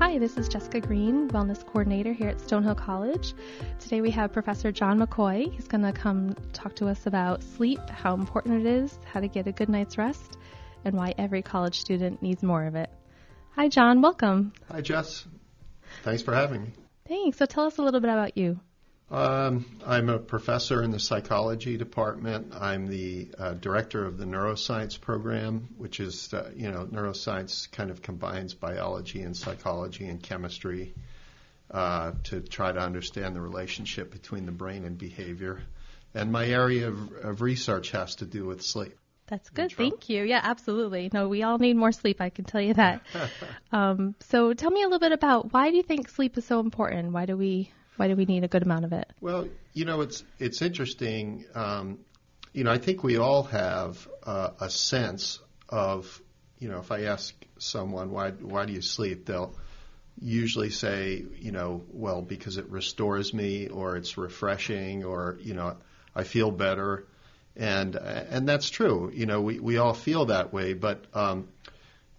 Hi, this is Jessica Green, Wellness Coordinator here at Stonehill College. Today we have Professor John McCoy. He's going to come talk to us about sleep, how important it is, how to get a good night's rest, and why every college student needs more of it. Hi, John. Welcome. Hi, Jess. Thanks for having me. Thanks. So tell us a little bit about you. Um, I'm a professor in the psychology department. I'm the uh, director of the neuroscience program, which is, uh, you know, neuroscience kind of combines biology and psychology and chemistry uh, to try to understand the relationship between the brain and behavior. And my area of, of research has to do with sleep. That's good. Thank you. Yeah, absolutely. No, we all need more sleep. I can tell you that. um, so, tell me a little bit about why do you think sleep is so important? Why do we why do we need a good amount of it? Well, you know, it's it's interesting. Um, you know, I think we all have uh, a sense of, you know, if I ask someone why why do you sleep, they'll usually say, you know, well, because it restores me, or it's refreshing, or you know, I feel better, and and that's true. You know, we we all feel that way, but um,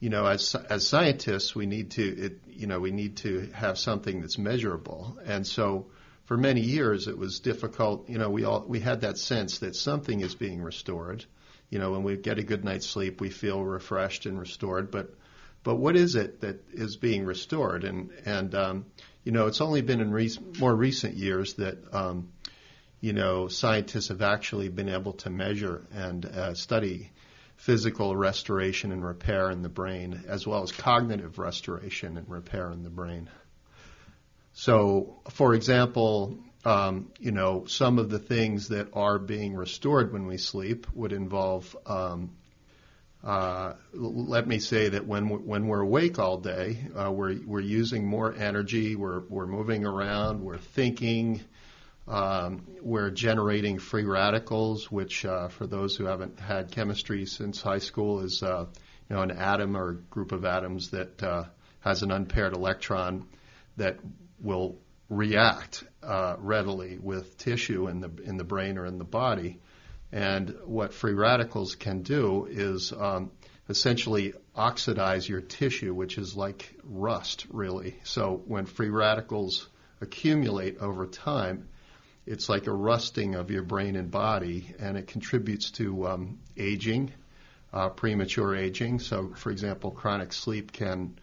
you know, as as scientists, we need to, it, you know, we need to have something that's measurable. And so, for many years, it was difficult. You know, we all we had that sense that something is being restored. You know, when we get a good night's sleep, we feel refreshed and restored. But but what is it that is being restored? And and um, you know, it's only been in re- more recent years that um, you know scientists have actually been able to measure and uh, study physical restoration and repair in the brain, as well as cognitive restoration and repair in the brain. So, for example, um, you know, some of the things that are being restored when we sleep would involve, um, uh, let me say that when we're, when we're awake all day, uh, we're we're using more energy, we're we're moving around, we're thinking, um, we're generating free radicals, which, uh, for those who haven't had chemistry since high school, is uh, you know an atom or group of atoms that uh, has an unpaired electron that will react uh, readily with tissue in the in the brain or in the body. And what free radicals can do is um, essentially oxidize your tissue, which is like rust, really. So when free radicals accumulate over time, it's like a rusting of your brain and body, and it contributes to um, aging, uh, premature aging. So, for example, chronic sleep can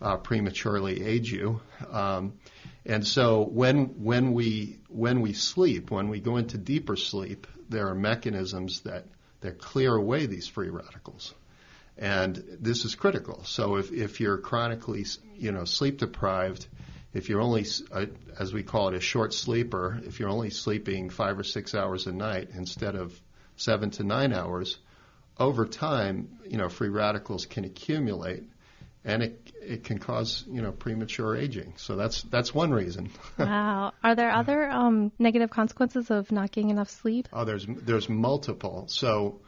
uh, prematurely age you. Um, and so, when when we when we sleep, when we go into deeper sleep, there are mechanisms that that clear away these free radicals. And this is critical. So if, if you're chronically, you know, sleep deprived, if you're only, uh, as we call it, a short sleeper, if you're only sleeping five or six hours a night instead of seven to nine hours, over time, you know, free radicals can accumulate, and it it can cause you know premature aging. So that's that's one reason. wow. Are there other um, negative consequences of not getting enough sleep? Oh, there's there's multiple. So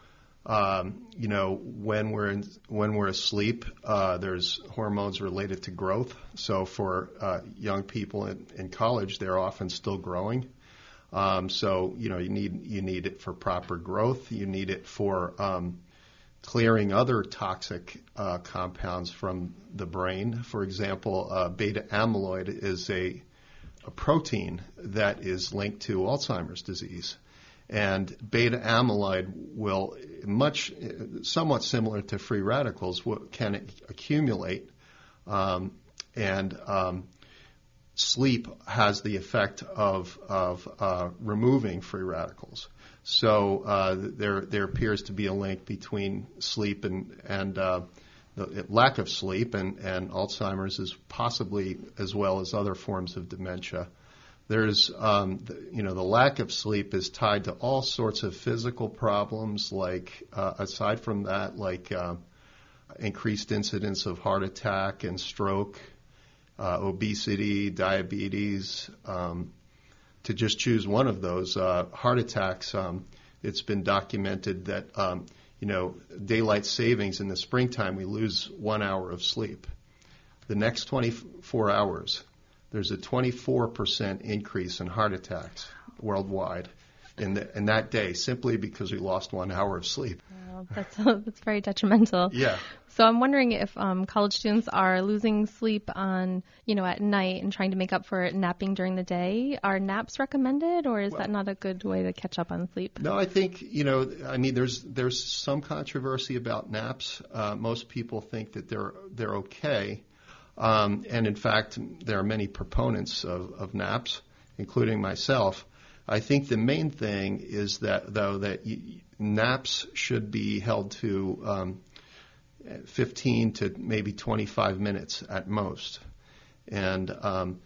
um, you know, when we're in, when we're asleep, uh, there's hormones related to growth. So for uh, young people in, in college, they're often still growing. Um, so you know, you need you need it for proper growth. You need it for um, clearing other toxic uh, compounds from the brain. For example, uh, beta amyloid is a, a protein that is linked to Alzheimer's disease. And beta amyloid will much, somewhat similar to free radicals, can accumulate, um, and um, sleep has the effect of of uh, removing free radicals. So uh, there there appears to be a link between sleep and and uh, the lack of sleep and, and Alzheimer's is possibly as well as other forms of dementia. There's, um, you know, the lack of sleep is tied to all sorts of physical problems, like, uh, aside from that, like uh, increased incidence of heart attack and stroke, uh, obesity, diabetes. Um, to just choose one of those, uh, heart attacks, um, it's been documented that, um, you know, daylight savings in the springtime, we lose one hour of sleep. The next 24 hours, there's a 24% increase in heart attacks worldwide. in, the, in that day simply because we lost one hour of sleep. Wow, that's that's very detrimental. Yeah. So I'm wondering if um, college students are losing sleep on, you know, at night and trying to make up for it napping during the day. Are naps recommended, or is Well- that not a good way to catch up on sleep? No, I think you know. I mean, there's there's some controversy about naps. Uh, most people think that they're they're okay, um, and in fact, there are many proponents of, of naps, including myself. I think the main thing is that though that y naps should be held to um, 15 to maybe 25 minutes at most, and um,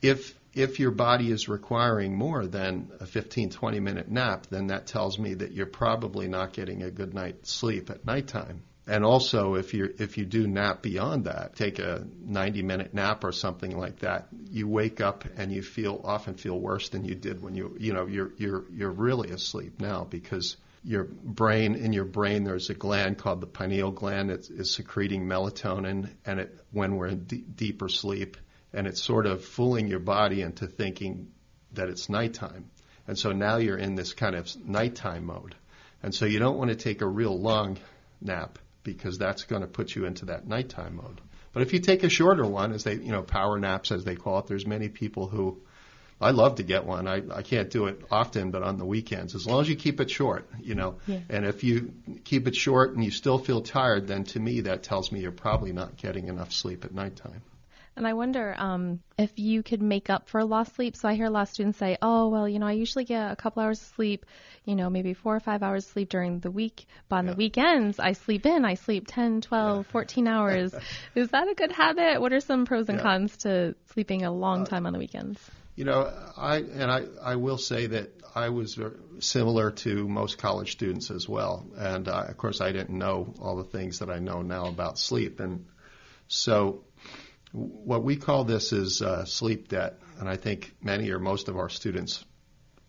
if if your body is requiring more than a 15 20 minute nap then that tells me that you're probably not getting a good night's sleep at nighttime and also if you if you do nap beyond that take a 90 minute nap or something like that you wake up and you feel often feel worse than you did when you you know you're you're you're really asleep now because your brain in your brain there's a gland called the pineal gland that is secreting melatonin and it when we're in d- deeper sleep and it's sort of fooling your body into thinking that it's nighttime. And so now you're in this kind of nighttime mode. And so you don't want to take a real long nap because that's going to put you into that nighttime mode. But if you take a shorter one, as they, you know, power naps as they call it, there's many people who, I love to get one. I, I can't do it often, but on the weekends, as long as you keep it short, you know. Yeah. And if you keep it short and you still feel tired, then to me that tells me you're probably not getting enough sleep at nighttime. And I wonder um, if you could make up for lost sleep. So I hear a lot of students say, oh, well, you know, I usually get a couple hours of sleep, you know, maybe four or five hours of sleep during the week. But on Yeah. the weekends, I sleep in. I sleep 10, 12, 14 hours. Is that a good habit? What are some pros and Yeah. cons to sleeping a long time on the weekends? You know, I and I, I will say that I was similar to most college students as well, and uh, of course I didn't know all the things that I know now about sleep, and so what we call this is uh, sleep debt, and I think many or most of our students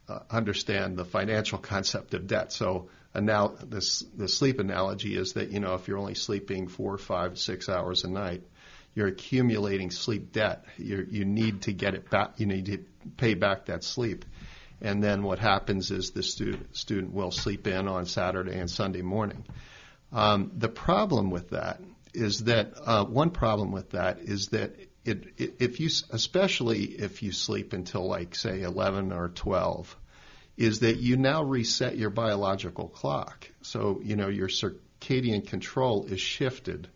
uh, understand the financial concept of debt. So now this the sleep analogy is that you know if you're only sleeping four, five, six hours a night, you're accumulating sleep debt. you you need to get it back. You need to pay back that sleep. And then what happens is the student student will sleep in on Saturday and Sunday morning. Um, the problem with that is that uh, one problem with that is that it, it, if you especially if you sleep until like say 11 or 12 is that you now reset your biological clock. So you know your circadian control is shifted.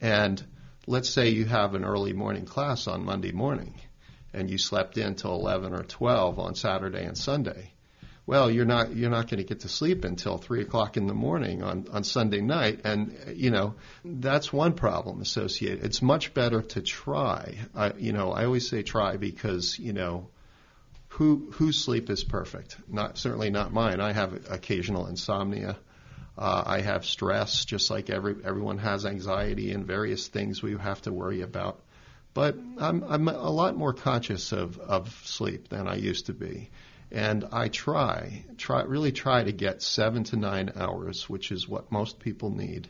And let's say you have an early morning class on Monday morning and you slept in till 11 or 12 on Saturday and Sunday well, you're not you're not going to get to sleep until three o'clock in the morning on on Sunday night, and you know that's one problem associated. It's much better to try. I, you know, I always say try because you know who whose sleep is perfect. Not certainly not mine. I have occasional insomnia. Uh, I have stress, just like every everyone has anxiety and various things we have to worry about. But I'm I'm a lot more conscious of of sleep than I used to be and I try, try, really try to get seven to nine hours, which is what most people need,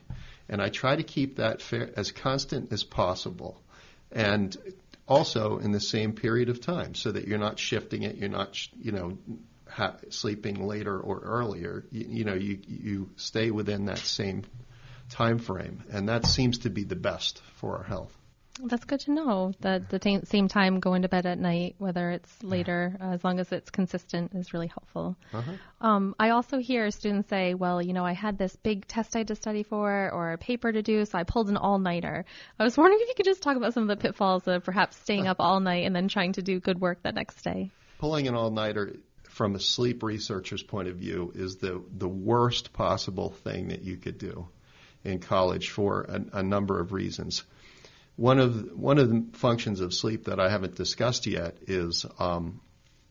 and I try to keep that fair, as constant as possible, and also in the same period of time, so that you're not shifting it, you're not, you know, ha- sleeping later or earlier. You, you know, you you stay within that same time frame, and that seems to be the best for our health. That's good to know that the ta- same time going to bed at night, whether it's later, uh, as long as it's consistent, is really helpful. Uh-huh. Um, I also hear students say, well, you know, I had this big test I had to study for or a paper to do, so I pulled an all nighter. I was wondering if you could just talk about some of the pitfalls of perhaps staying up all night and then trying to do good work the next day. pulling an all-nighter from a sleep researcher's point of view is the the worst possible thing that you could do in college for a, a number of reasons. One of one of the functions of sleep that I haven't discussed yet is um,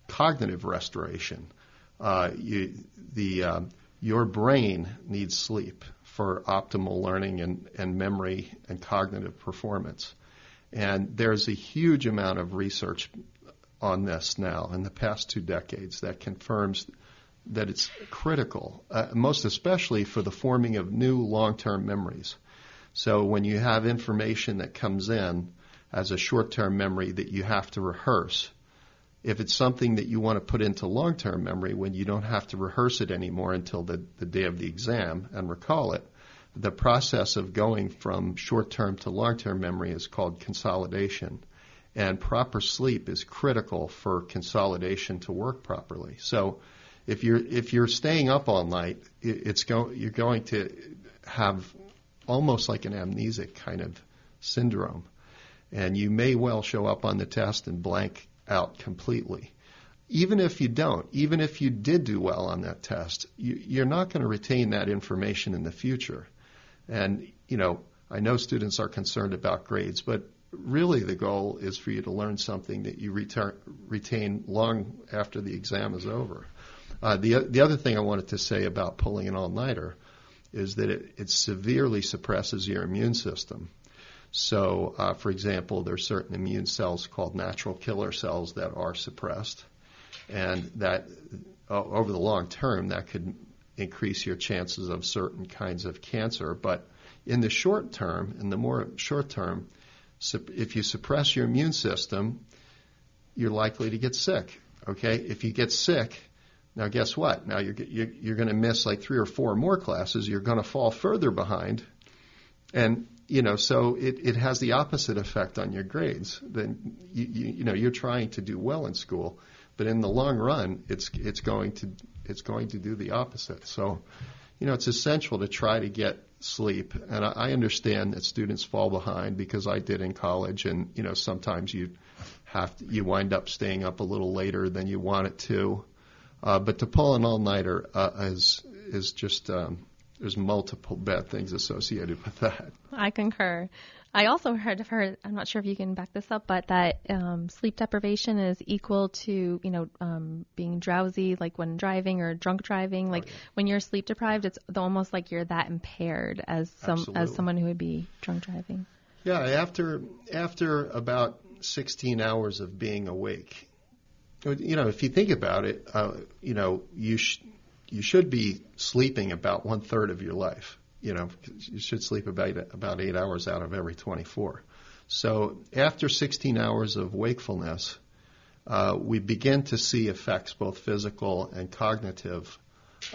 cognitive restoration. Uh, you, the um, your brain needs sleep for optimal learning and, and memory and cognitive performance. And there's a huge amount of research on this now in the past two decades that confirms that it's critical, uh, most especially for the forming of new long-term memories. So when you have information that comes in as a short-term memory that you have to rehearse, If it's something that you want to put into long term memory when you don't have to rehearse it anymore until the, the day of the exam and recall it, the process of going from short term to long term memory is called consolidation. And proper sleep is critical for consolidation to work properly. So if you're if you're staying up all night, it's go, you're going to have almost like an amnesic kind of syndrome, and you may well show up on the test and blank out completely. Even if you don't, even if you did do well on that test, you, you're not going to retain that information in the future. And, you know, I know students are concerned about grades, but really the goal is for you to learn something that you retar- retain long after the exam is over. Uh, the, the other thing I wanted to say about pulling an all nighter is that it, it severely suppresses your immune system. So, uh, for example, there are certain immune cells called natural killer cells that are suppressed, and that uh, over the long term that could increase your chances of certain kinds of cancer. But in the short term, in the more short term, if you suppress your immune system, you're likely to get sick. Okay, if you get sick, now guess what? Now you're you're, going to miss like three or four more classes. You're going to fall further behind, and you know so it, it has the opposite effect on your grades. Then you, you you know you're trying to do well in school, but in the long run, it's it's going to it's going to do the opposite. So, you know, it's essential to try to get sleep. And I, I understand that students fall behind because I did in college, and you know, sometimes you have to, you wind up staying up a little later than you want it to. Uh, but to pull an all-nighter uh, is is just um, there's multiple bad things associated with that. I concur. I also heard, of heard, I'm not sure if you can back this up, but that um, sleep deprivation is equal to, you know, um, being drowsy, like when driving or drunk driving. Like right. when you're sleep deprived, it's almost like you're that impaired as some Absolutely. as someone who would be drunk driving. Yeah, after after about 16 hours of being awake, you know, if you think about it, uh, you know, you sh- you should be sleeping about one third of your life you know, you should sleep about about eight hours out of every 24. So after 16 hours of wakefulness, uh, we begin to see effects, both physical and cognitive.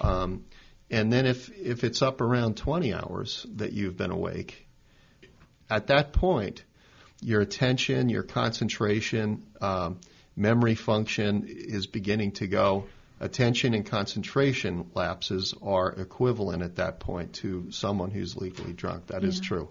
Um, and then if if it's up around 20 hours that you've been awake, at that point, your attention, your concentration, um, memory function is beginning to go attention and concentration lapses are equivalent at that point to someone who's legally drunk. That yeah. is true.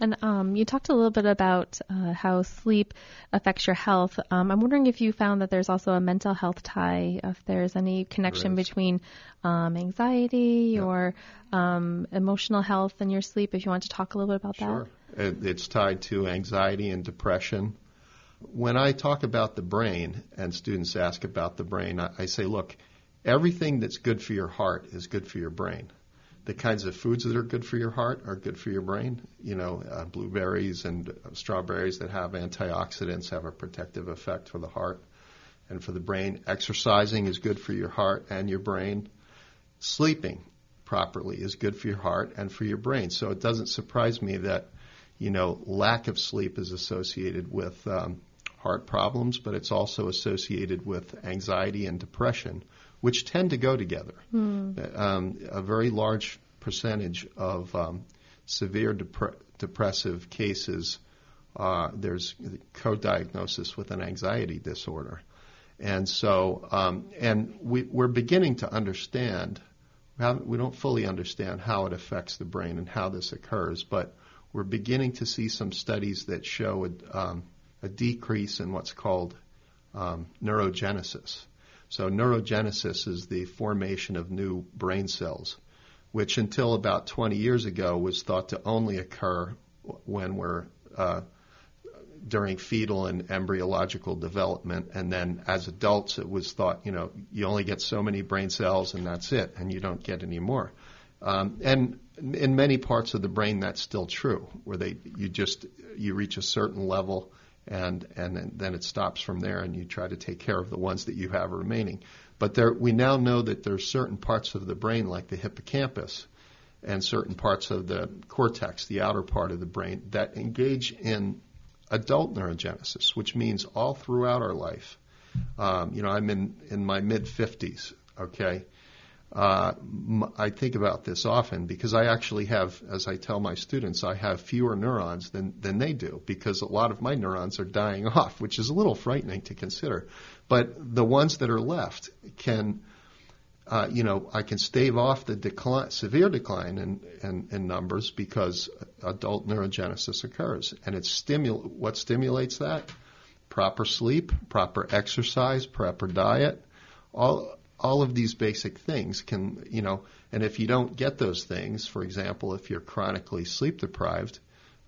And um, you talked a little bit about uh, how sleep affects your health. Um, I'm wondering if you found that there's also a mental health tie, if there's any connection between um, anxiety or um, emotional health and your sleep. If you want to talk a little bit about sure. that. Sure. It's tied to anxiety and depression. When I talk about the brain and students ask about the brain, I, I say, look, everything that's good for your heart is good for your brain. The kinds of foods that are good for your heart are good for your brain. You know, uh, blueberries and uh, strawberries that have antioxidants have a protective effect for the heart and for the brain. Exercising is good for your heart and your brain. Sleeping properly is good for your heart and for your brain. So it doesn't surprise me that, you know, lack of sleep is associated with um, heart problems, but it's also associated with anxiety and depression, which tend to go together. Mm. Um, a very large percentage of um, severe depre- depressive cases, uh, there's co-diagnosis with an anxiety disorder. And so, um, and we, we're beginning to understand, we don't fully understand how it affects the brain and how this occurs, but we're beginning to see some studies that show um, a decrease in what's called um, neurogenesis. So, neurogenesis is the formation of new brain cells, which until about 20 years ago was thought to only occur when we're uh, during fetal and embryological development, and then as adults, it was thought, you know, you only get so many brain cells and that's it, and you don't get any more. Um, and in many parts of the brain, that's still true, where they you just you reach a certain level and and then it stops from there, and you try to take care of the ones that you have remaining. But there, we now know that there's certain parts of the brain, like the hippocampus, and certain parts of the cortex, the outer part of the brain, that engage in adult neurogenesis, which means all throughout our life, Um, you know, I'm in in my mid 50s. Okay. Uh, I think about this often because I actually have, as I tell my students, I have fewer neurons than, than they do because a lot of my neurons are dying off, which is a little frightening to consider. But the ones that are left can, uh, you know, I can stave off the decline, severe decline in, in, in numbers because adult neurogenesis occurs. And it's stimul- what stimulates that? Proper sleep, proper exercise, proper diet, all all of these basic things can, you know, and if you don't get those things, for example, if you're chronically sleep deprived,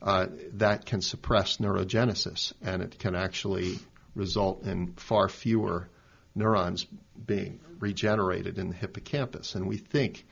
uh, that can suppress neurogenesis and it can actually result in far fewer neurons being regenerated in the hippocampus. And we think,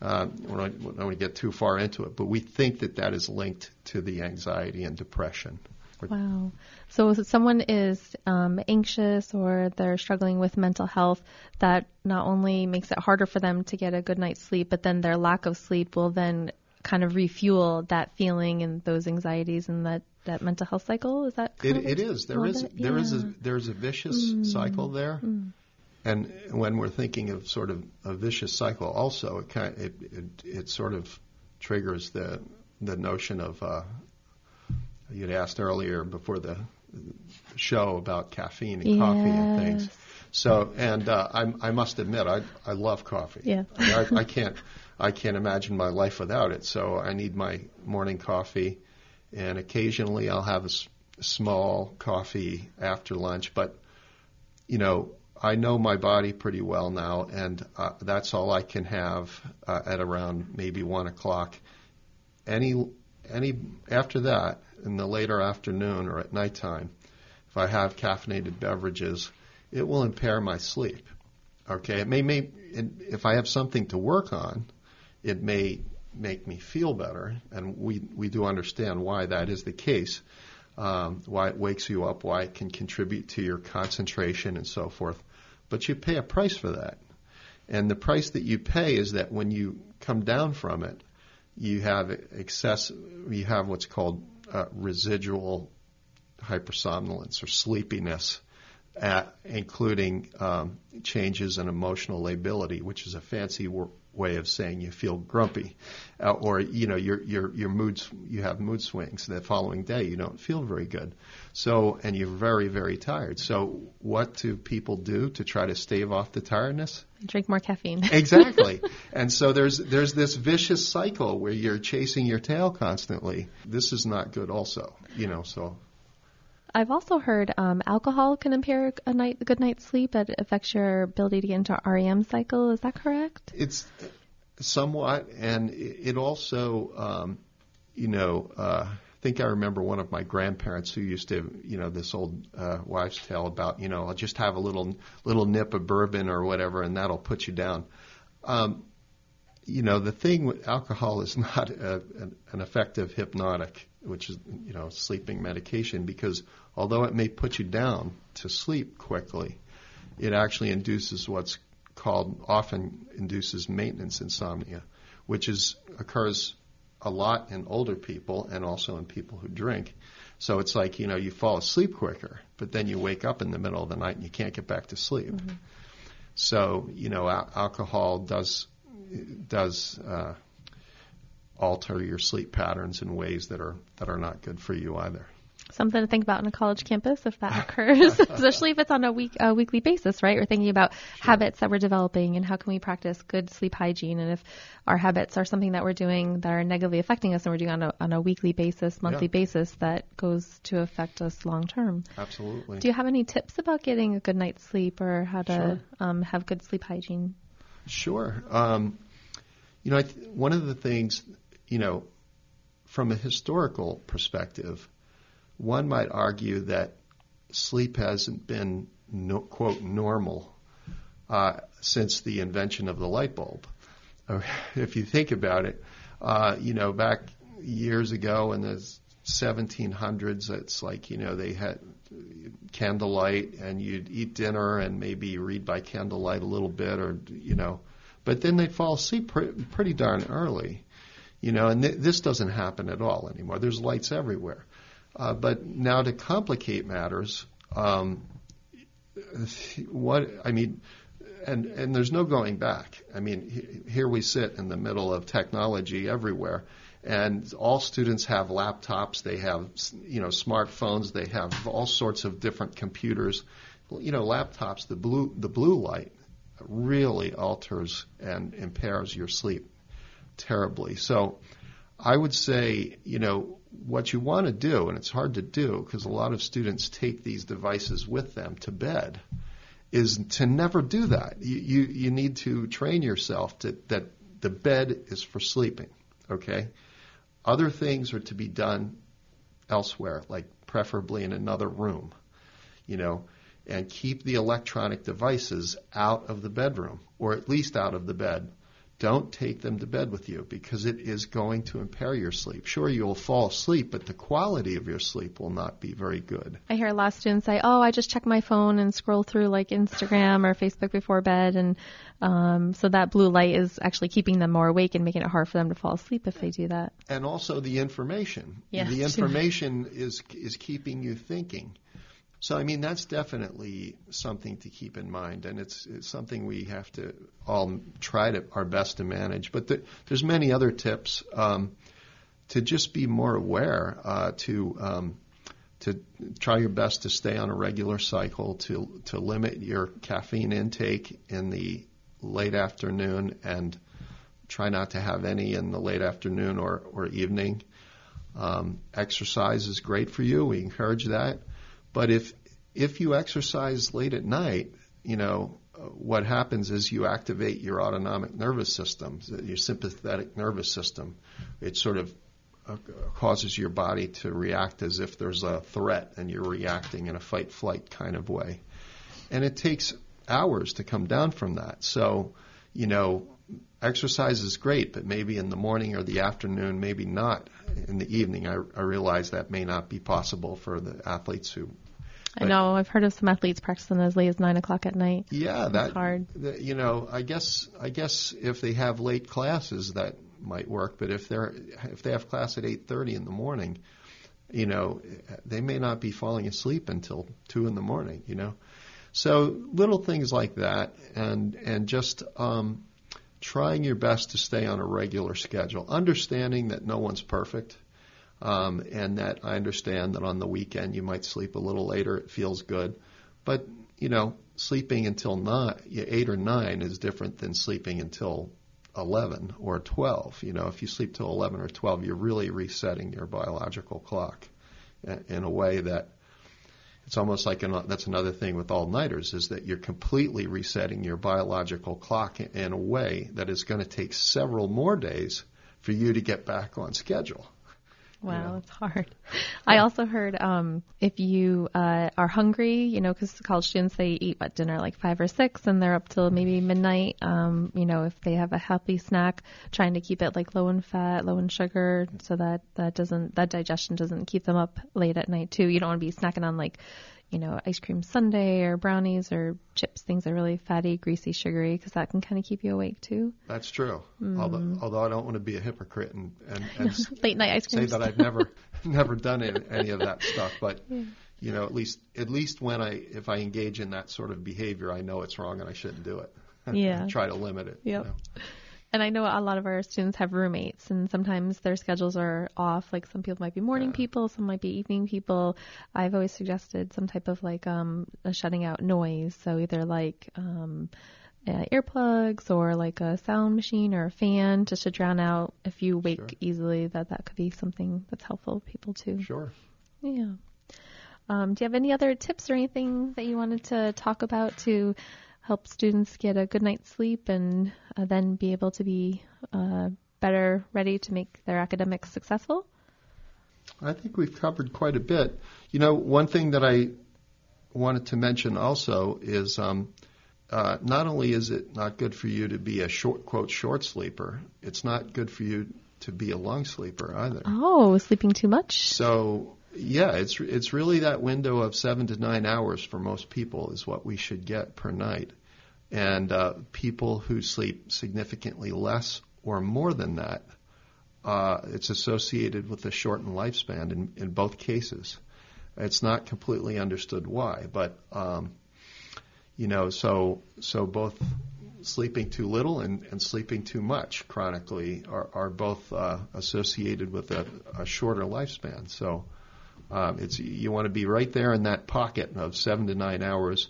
uh, when I don't want to get too far into it, but we think that that is linked to the anxiety and depression. Wow. So if someone is um, anxious or they're struggling with mental health, that not only makes it harder for them to get a good night's sleep, but then their lack of sleep will then kind of refuel that feeling and those anxieties and that, that mental health cycle. Is that it, it is. There is bit? there yeah. is a there's a vicious mm. cycle there. Mm. And when we're thinking of sort of a vicious cycle, also it kind of, it, it, it sort of triggers the the notion of uh, you'd asked earlier before the show about caffeine and yes. coffee and things. So, and uh, I, I must admit, I I love coffee. Yeah. I, I, can't I can't imagine my life without it. So I need my morning coffee, and occasionally I'll have a s- small coffee after lunch. But you know, I know my body pretty well now, and uh, that's all I can have uh, at around maybe one o'clock. Any any after that in the later afternoon or at nighttime, if I have caffeinated beverages, it will impair my sleep. Okay, it may may if I have something to work on, it may make me feel better, and we we do understand why that is the case. Um, why it wakes you up, why it can contribute to your concentration and so forth. But you pay a price for that. And the price that you pay is that when you come down from it, you have excess, you have what's called uh, residual hypersomnolence or sleepiness, at, including um, changes in emotional lability, which is a fancy wor- way of saying you feel grumpy, uh, or you know your your your moods you have mood swings. The following day you don't feel very good, so and you're very very tired. So what do people do to try to stave off the tiredness? Drink more caffeine. exactly. And so there's there's this vicious cycle where you're chasing your tail constantly. This is not good also, you know, so I've also heard um, alcohol can impair a night a good night's sleep. It affects your ability to get into REM cycle. Is that correct? It's somewhat, and it also, um, you know, uh, I think I remember one of my grandparents who used to, you know, this old uh, wives' tale about, you know, I'll just have a little little nip of bourbon or whatever, and that'll put you down. Um, you know, the thing with alcohol is not a, an, an effective hypnotic, which is, you know, sleeping medication, because although it may put you down to sleep quickly, it actually induces what's called, often induces maintenance insomnia, which is occurs a lot in older people and also in people who drink. So it's like, you know, you fall asleep quicker, but then you wake up in the middle of the night and you can't get back to sleep. Mm-hmm. So, you know, al- alcohol does does uh, alter your sleep patterns in ways that are that are not good for you either. Something to think about on a college campus if that occurs, especially if it's on a week a weekly basis, right? We're thinking about sure. habits that we're developing and how can we practice good sleep hygiene, and if our habits are something that we're doing that are negatively affecting us, and we're doing on a on a weekly basis, monthly Yeah. basis, that goes to affect us long term. Absolutely. Do you have any tips about getting a good night's sleep or how to Sure. um, have good sleep hygiene? Sure. Um, you know, th- one of the things, you know, from a historical perspective, one might argue that sleep hasn't been no, quote normal uh, since the invention of the light bulb. If you think about it, uh, you know, back years ago in the 1700s, it's like you know they had candlelight and you'd eat dinner and maybe read by candlelight a little bit or you know but then they'd fall asleep pre- pretty darn early you know and th- this doesn't happen at all anymore. There's lights everywhere. Uh, but now to complicate matters um, what I mean, and and there's no going back. I mean, here we sit in the middle of technology everywhere, and all students have laptops. They have you know smartphones. They have all sorts of different computers. You know, laptops. The blue the blue light really alters and impairs your sleep terribly. So. I would say, you know, what you want to do, and it's hard to do because a lot of students take these devices with them to bed, is to never do that. You, you, you need to train yourself to, that the bed is for sleeping, okay? Other things are to be done elsewhere, like preferably in another room, you know, and keep the electronic devices out of the bedroom, or at least out of the bed don't take them to bed with you because it is going to impair your sleep. Sure, you'll fall asleep, but the quality of your sleep will not be very good. I hear a lot of students say, "Oh, I just check my phone and scroll through like Instagram or Facebook before bed," and um, so that blue light is actually keeping them more awake and making it hard for them to fall asleep if they do that. And also the information. Yeah, the information is is keeping you thinking. So, I mean, that's definitely something to keep in mind, and it's, it's something we have to all try to our best to manage. But the, there's many other tips um, to just be more aware, uh, to um, to try your best to stay on a regular cycle, to to limit your caffeine intake in the late afternoon, and try not to have any in the late afternoon or or evening. Um, exercise is great for you. We encourage that. But if if you exercise late at night, you know what happens is you activate your autonomic nervous system, your sympathetic nervous system. It sort of uh, causes your body to react as if there's a threat and you're reacting in a fight flight kind of way. And it takes hours to come down from that. So, you know, exercise is great, but maybe in the morning or the afternoon, maybe not in the evening. I, I realize that may not be possible for the athletes who I know. I've heard of some athletes practicing as late as nine o'clock at night. Yeah, that's hard. The, you know, I guess I guess if they have late classes, that might work. But if they're if they have class at eight thirty in the morning, you know, they may not be falling asleep until two in the morning. You know, so little things like that, and and just um, trying your best to stay on a regular schedule, understanding that no one's perfect um, and that I understand that on the weekend you might sleep a little later. It feels good, but you know, sleeping until nine, eight or nine is different than sleeping until 11 or 12. You know, if you sleep till 11 or 12, you're really resetting your biological clock in a way that it's almost like an, that's another thing with all nighters is that you're completely resetting your biological clock in a way that is going to take several more days for you to get back on schedule. Wow, it's hard. I also heard um, if you uh, are hungry, you know, because college students they eat at dinner like five or six, and they're up till maybe midnight. Um, you know, if they have a healthy snack, trying to keep it like low in fat, low in sugar, so that that doesn't that digestion doesn't keep them up late at night too. You don't want to be snacking on like you know, ice cream sundae or brownies or chips, things that are really fatty, greasy, sugary, because that can kind of keep you awake too. That's true. Mm. Although, although I don't want to be a hypocrite and, and, and late night ice cream. Say that I've never never done any, any of that stuff, but yeah. you know, at least at least when I if I engage in that sort of behavior, I know it's wrong and I shouldn't do it. Yeah. Try to limit it. Yep. You know? And I know a lot of our students have roommates, and sometimes their schedules are off. Like some people might be morning yeah. people, some might be evening people. I've always suggested some type of like um, shutting out noise. So either like um, uh, earplugs or like a sound machine or a fan just to drown out if you wake sure. easily. That that could be something that's helpful to people too. Sure. Yeah. Um, do you have any other tips or anything that you wanted to talk about to help students get a good night's sleep and uh, then be able to be uh, better ready to make their academics successful? I think we've covered quite a bit. You know, one thing that I wanted to mention also is um, uh, not only is it not good for you to be a short quote short sleeper, it's not good for you to be a long sleeper either. Oh, sleeping too much. So yeah, it's it's really that window of seven to nine hours for most people is what we should get per night, and uh, people who sleep significantly less or more than that, uh, it's associated with a shortened lifespan in in both cases. It's not completely understood why, but um, you know, so so both sleeping too little and, and sleeping too much chronically are, are both uh, associated with a, a shorter lifespan. So um, it's you want to be right there in that pocket of seven to nine hours.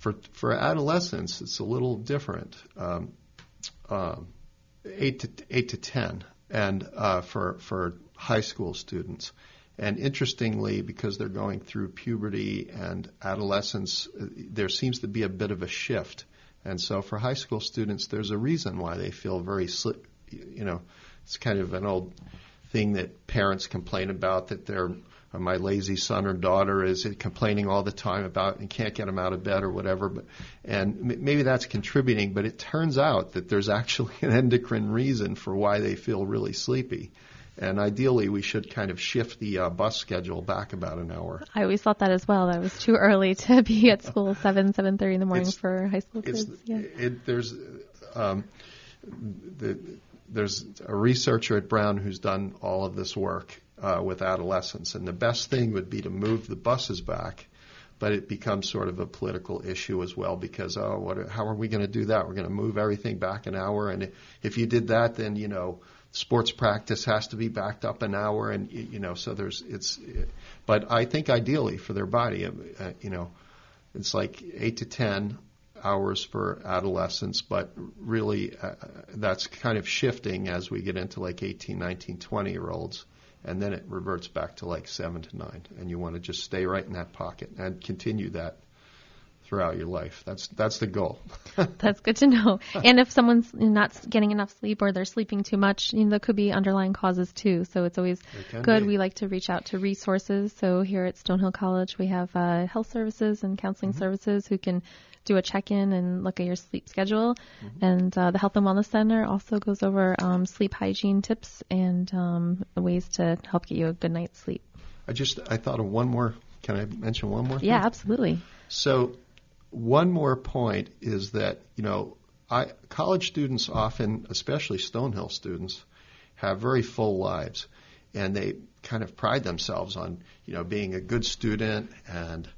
For for adolescents, it's a little different. Um, um, eight to eight to ten, and uh, for for high school students. And interestingly, because they're going through puberty and adolescence, uh, there seems to be a bit of a shift. And so for high school students, there's a reason why they feel very, you know, it's kind of an old thing that parents complain about that they're my lazy son or daughter is complaining all the time about and can't get them out of bed or whatever. But and maybe that's contributing, but it turns out that there's actually an endocrine reason for why they feel really sleepy. And ideally, we should kind of shift the uh, bus schedule back about an hour. I always thought that as well. That was too early to be at school seven seven thirty in the morning it's, for high school kids. Yeah. It, there's um, the, there's a researcher at Brown who's done all of this work uh, with adolescents, and the best thing would be to move the buses back. But it becomes sort of a political issue as well because oh, what? How are we going to do that? We're going to move everything back an hour, and if you did that, then you know sports practice has to be backed up an hour, and you know, so there's it's. But I think ideally for their body, uh, you know, it's like eight to ten hours for adolescents, but really uh, that's kind of shifting as we get into like 18, 19, 20 year olds. And then it reverts back to like seven to nine. And you want to just stay right in that pocket and continue that throughout your life. That's that's the goal. that's good to know. And if someone's not getting enough sleep or they're sleeping too much, you know, there could be underlying causes too. So it's always good. Be. We like to reach out to resources. So here at Stonehill College, we have uh, health services and counseling mm-hmm. services who can do a check-in and look at your sleep schedule. Mm-hmm. And uh, the Health and Wellness Center also goes over um, sleep hygiene tips and um, ways to help get you a good night's sleep. I just I thought of one more. Can I mention one more? Thing? Yeah, absolutely. So one more point is that you know I, college students often, especially Stonehill students, have very full lives, and they kind of pride themselves on you know being a good student and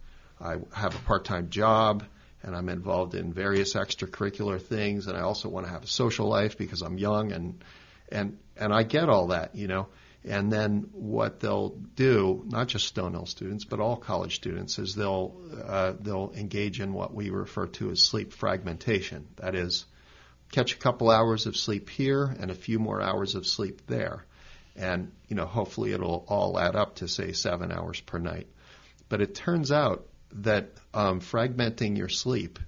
I have a part-time job and I'm involved in various extracurricular things and I also want to have a social life because I'm young and and and I get all that, you know. And then what they'll do, not just Stonehill students, but all college students, is they'll uh, they'll engage in what we refer to as sleep fragmentation. That is, catch a couple hours of sleep here and a few more hours of sleep there, and you know hopefully it'll all add up to say seven hours per night. But it turns out that um, fragmenting your sleep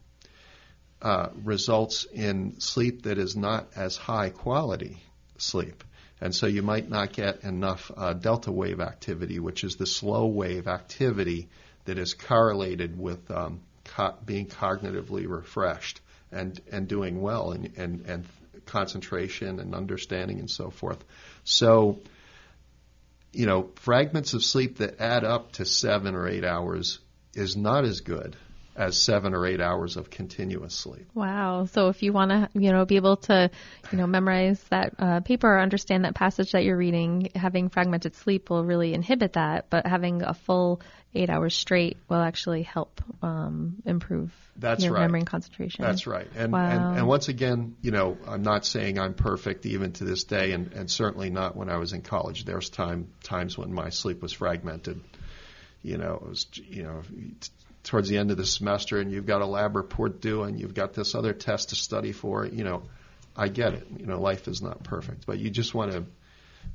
uh, results in sleep that is not as high quality sleep. And so you might not get enough uh, delta wave activity, which is the slow wave activity that is correlated with um, co- being cognitively refreshed and, and doing well and, and, and concentration and understanding and so forth. So, you know, fragments of sleep that add up to seven or eight hours is not as good as seven or eight hours of continuous sleep. Wow. So if you want to, you know, be able to, you know, memorize that uh, paper or understand that passage that you're reading, having fragmented sleep will really inhibit that. But having a full eight hours straight will actually help um, improve That's your right. memory and concentration. That's right. And, wow. and and once again, you know, I'm not saying I'm perfect even to this day, and, and certainly not when I was in college. There's time times when my sleep was fragmented you know, it was, you know, towards the end of the semester and you've got a lab report due and you've got this other test to study for, you know, I get it. You know, life is not perfect, but you just want to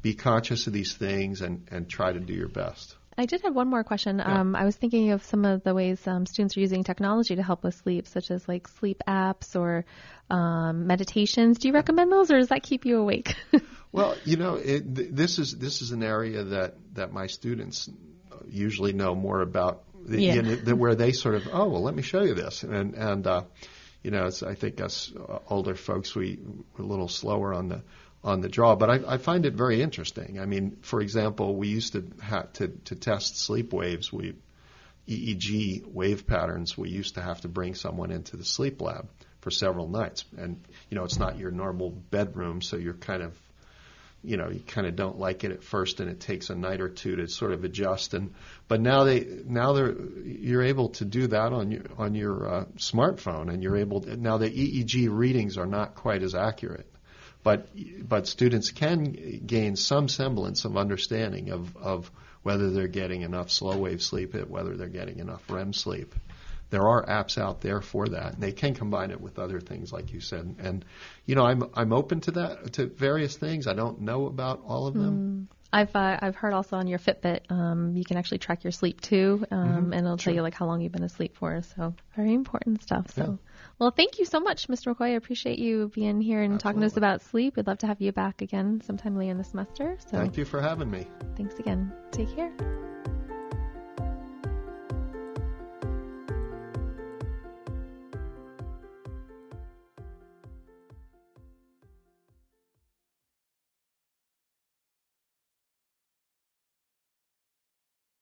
be conscious of these things and, and try to do your best. I did have one more question. Yeah. Um, I was thinking of some of the ways um, students are using technology to help with sleep, such as like sleep apps or um, meditations. Do you recommend those, or does that keep you awake? well, you know, it, th- this is this is an area that that my students usually know more about the, yeah. you know, the, where they sort of, oh, well, let me show you this. And, and uh, you know, it's, I think us uh, older folks, we, we're a little slower on the, on the draw, but I, I find it very interesting. I mean, for example, we used to have to, to test sleep waves. We, EEG wave patterns, we used to have to bring someone into the sleep lab for several nights. And, you know, it's not your normal bedroom, so you're kind of you know you kind of don't like it at first and it takes a night or two to sort of adjust. And but now they now they're you're able to do that on your on your uh, smartphone and you're able to, now the EEG readings are not quite as accurate. But but students can gain some semblance of understanding of of whether they're getting enough slow wave sleep whether they're getting enough REM sleep there are apps out there for that. And they can combine it with other things, like you said. And you know, I'm I'm open to that to various things. I don't know about all of them. Mm. I've uh, I've heard also on your Fitbit, um, you can actually track your sleep too, um, mm-hmm. and it'll sure. tell you like how long you've been asleep for. So very important stuff. So, yeah. well, thank you so much, Mr. McCoy. I appreciate you being here and Absolutely. talking to us about sleep. We'd love to have you back again sometime later in the semester. So thank you for having me. Thanks again. Take care.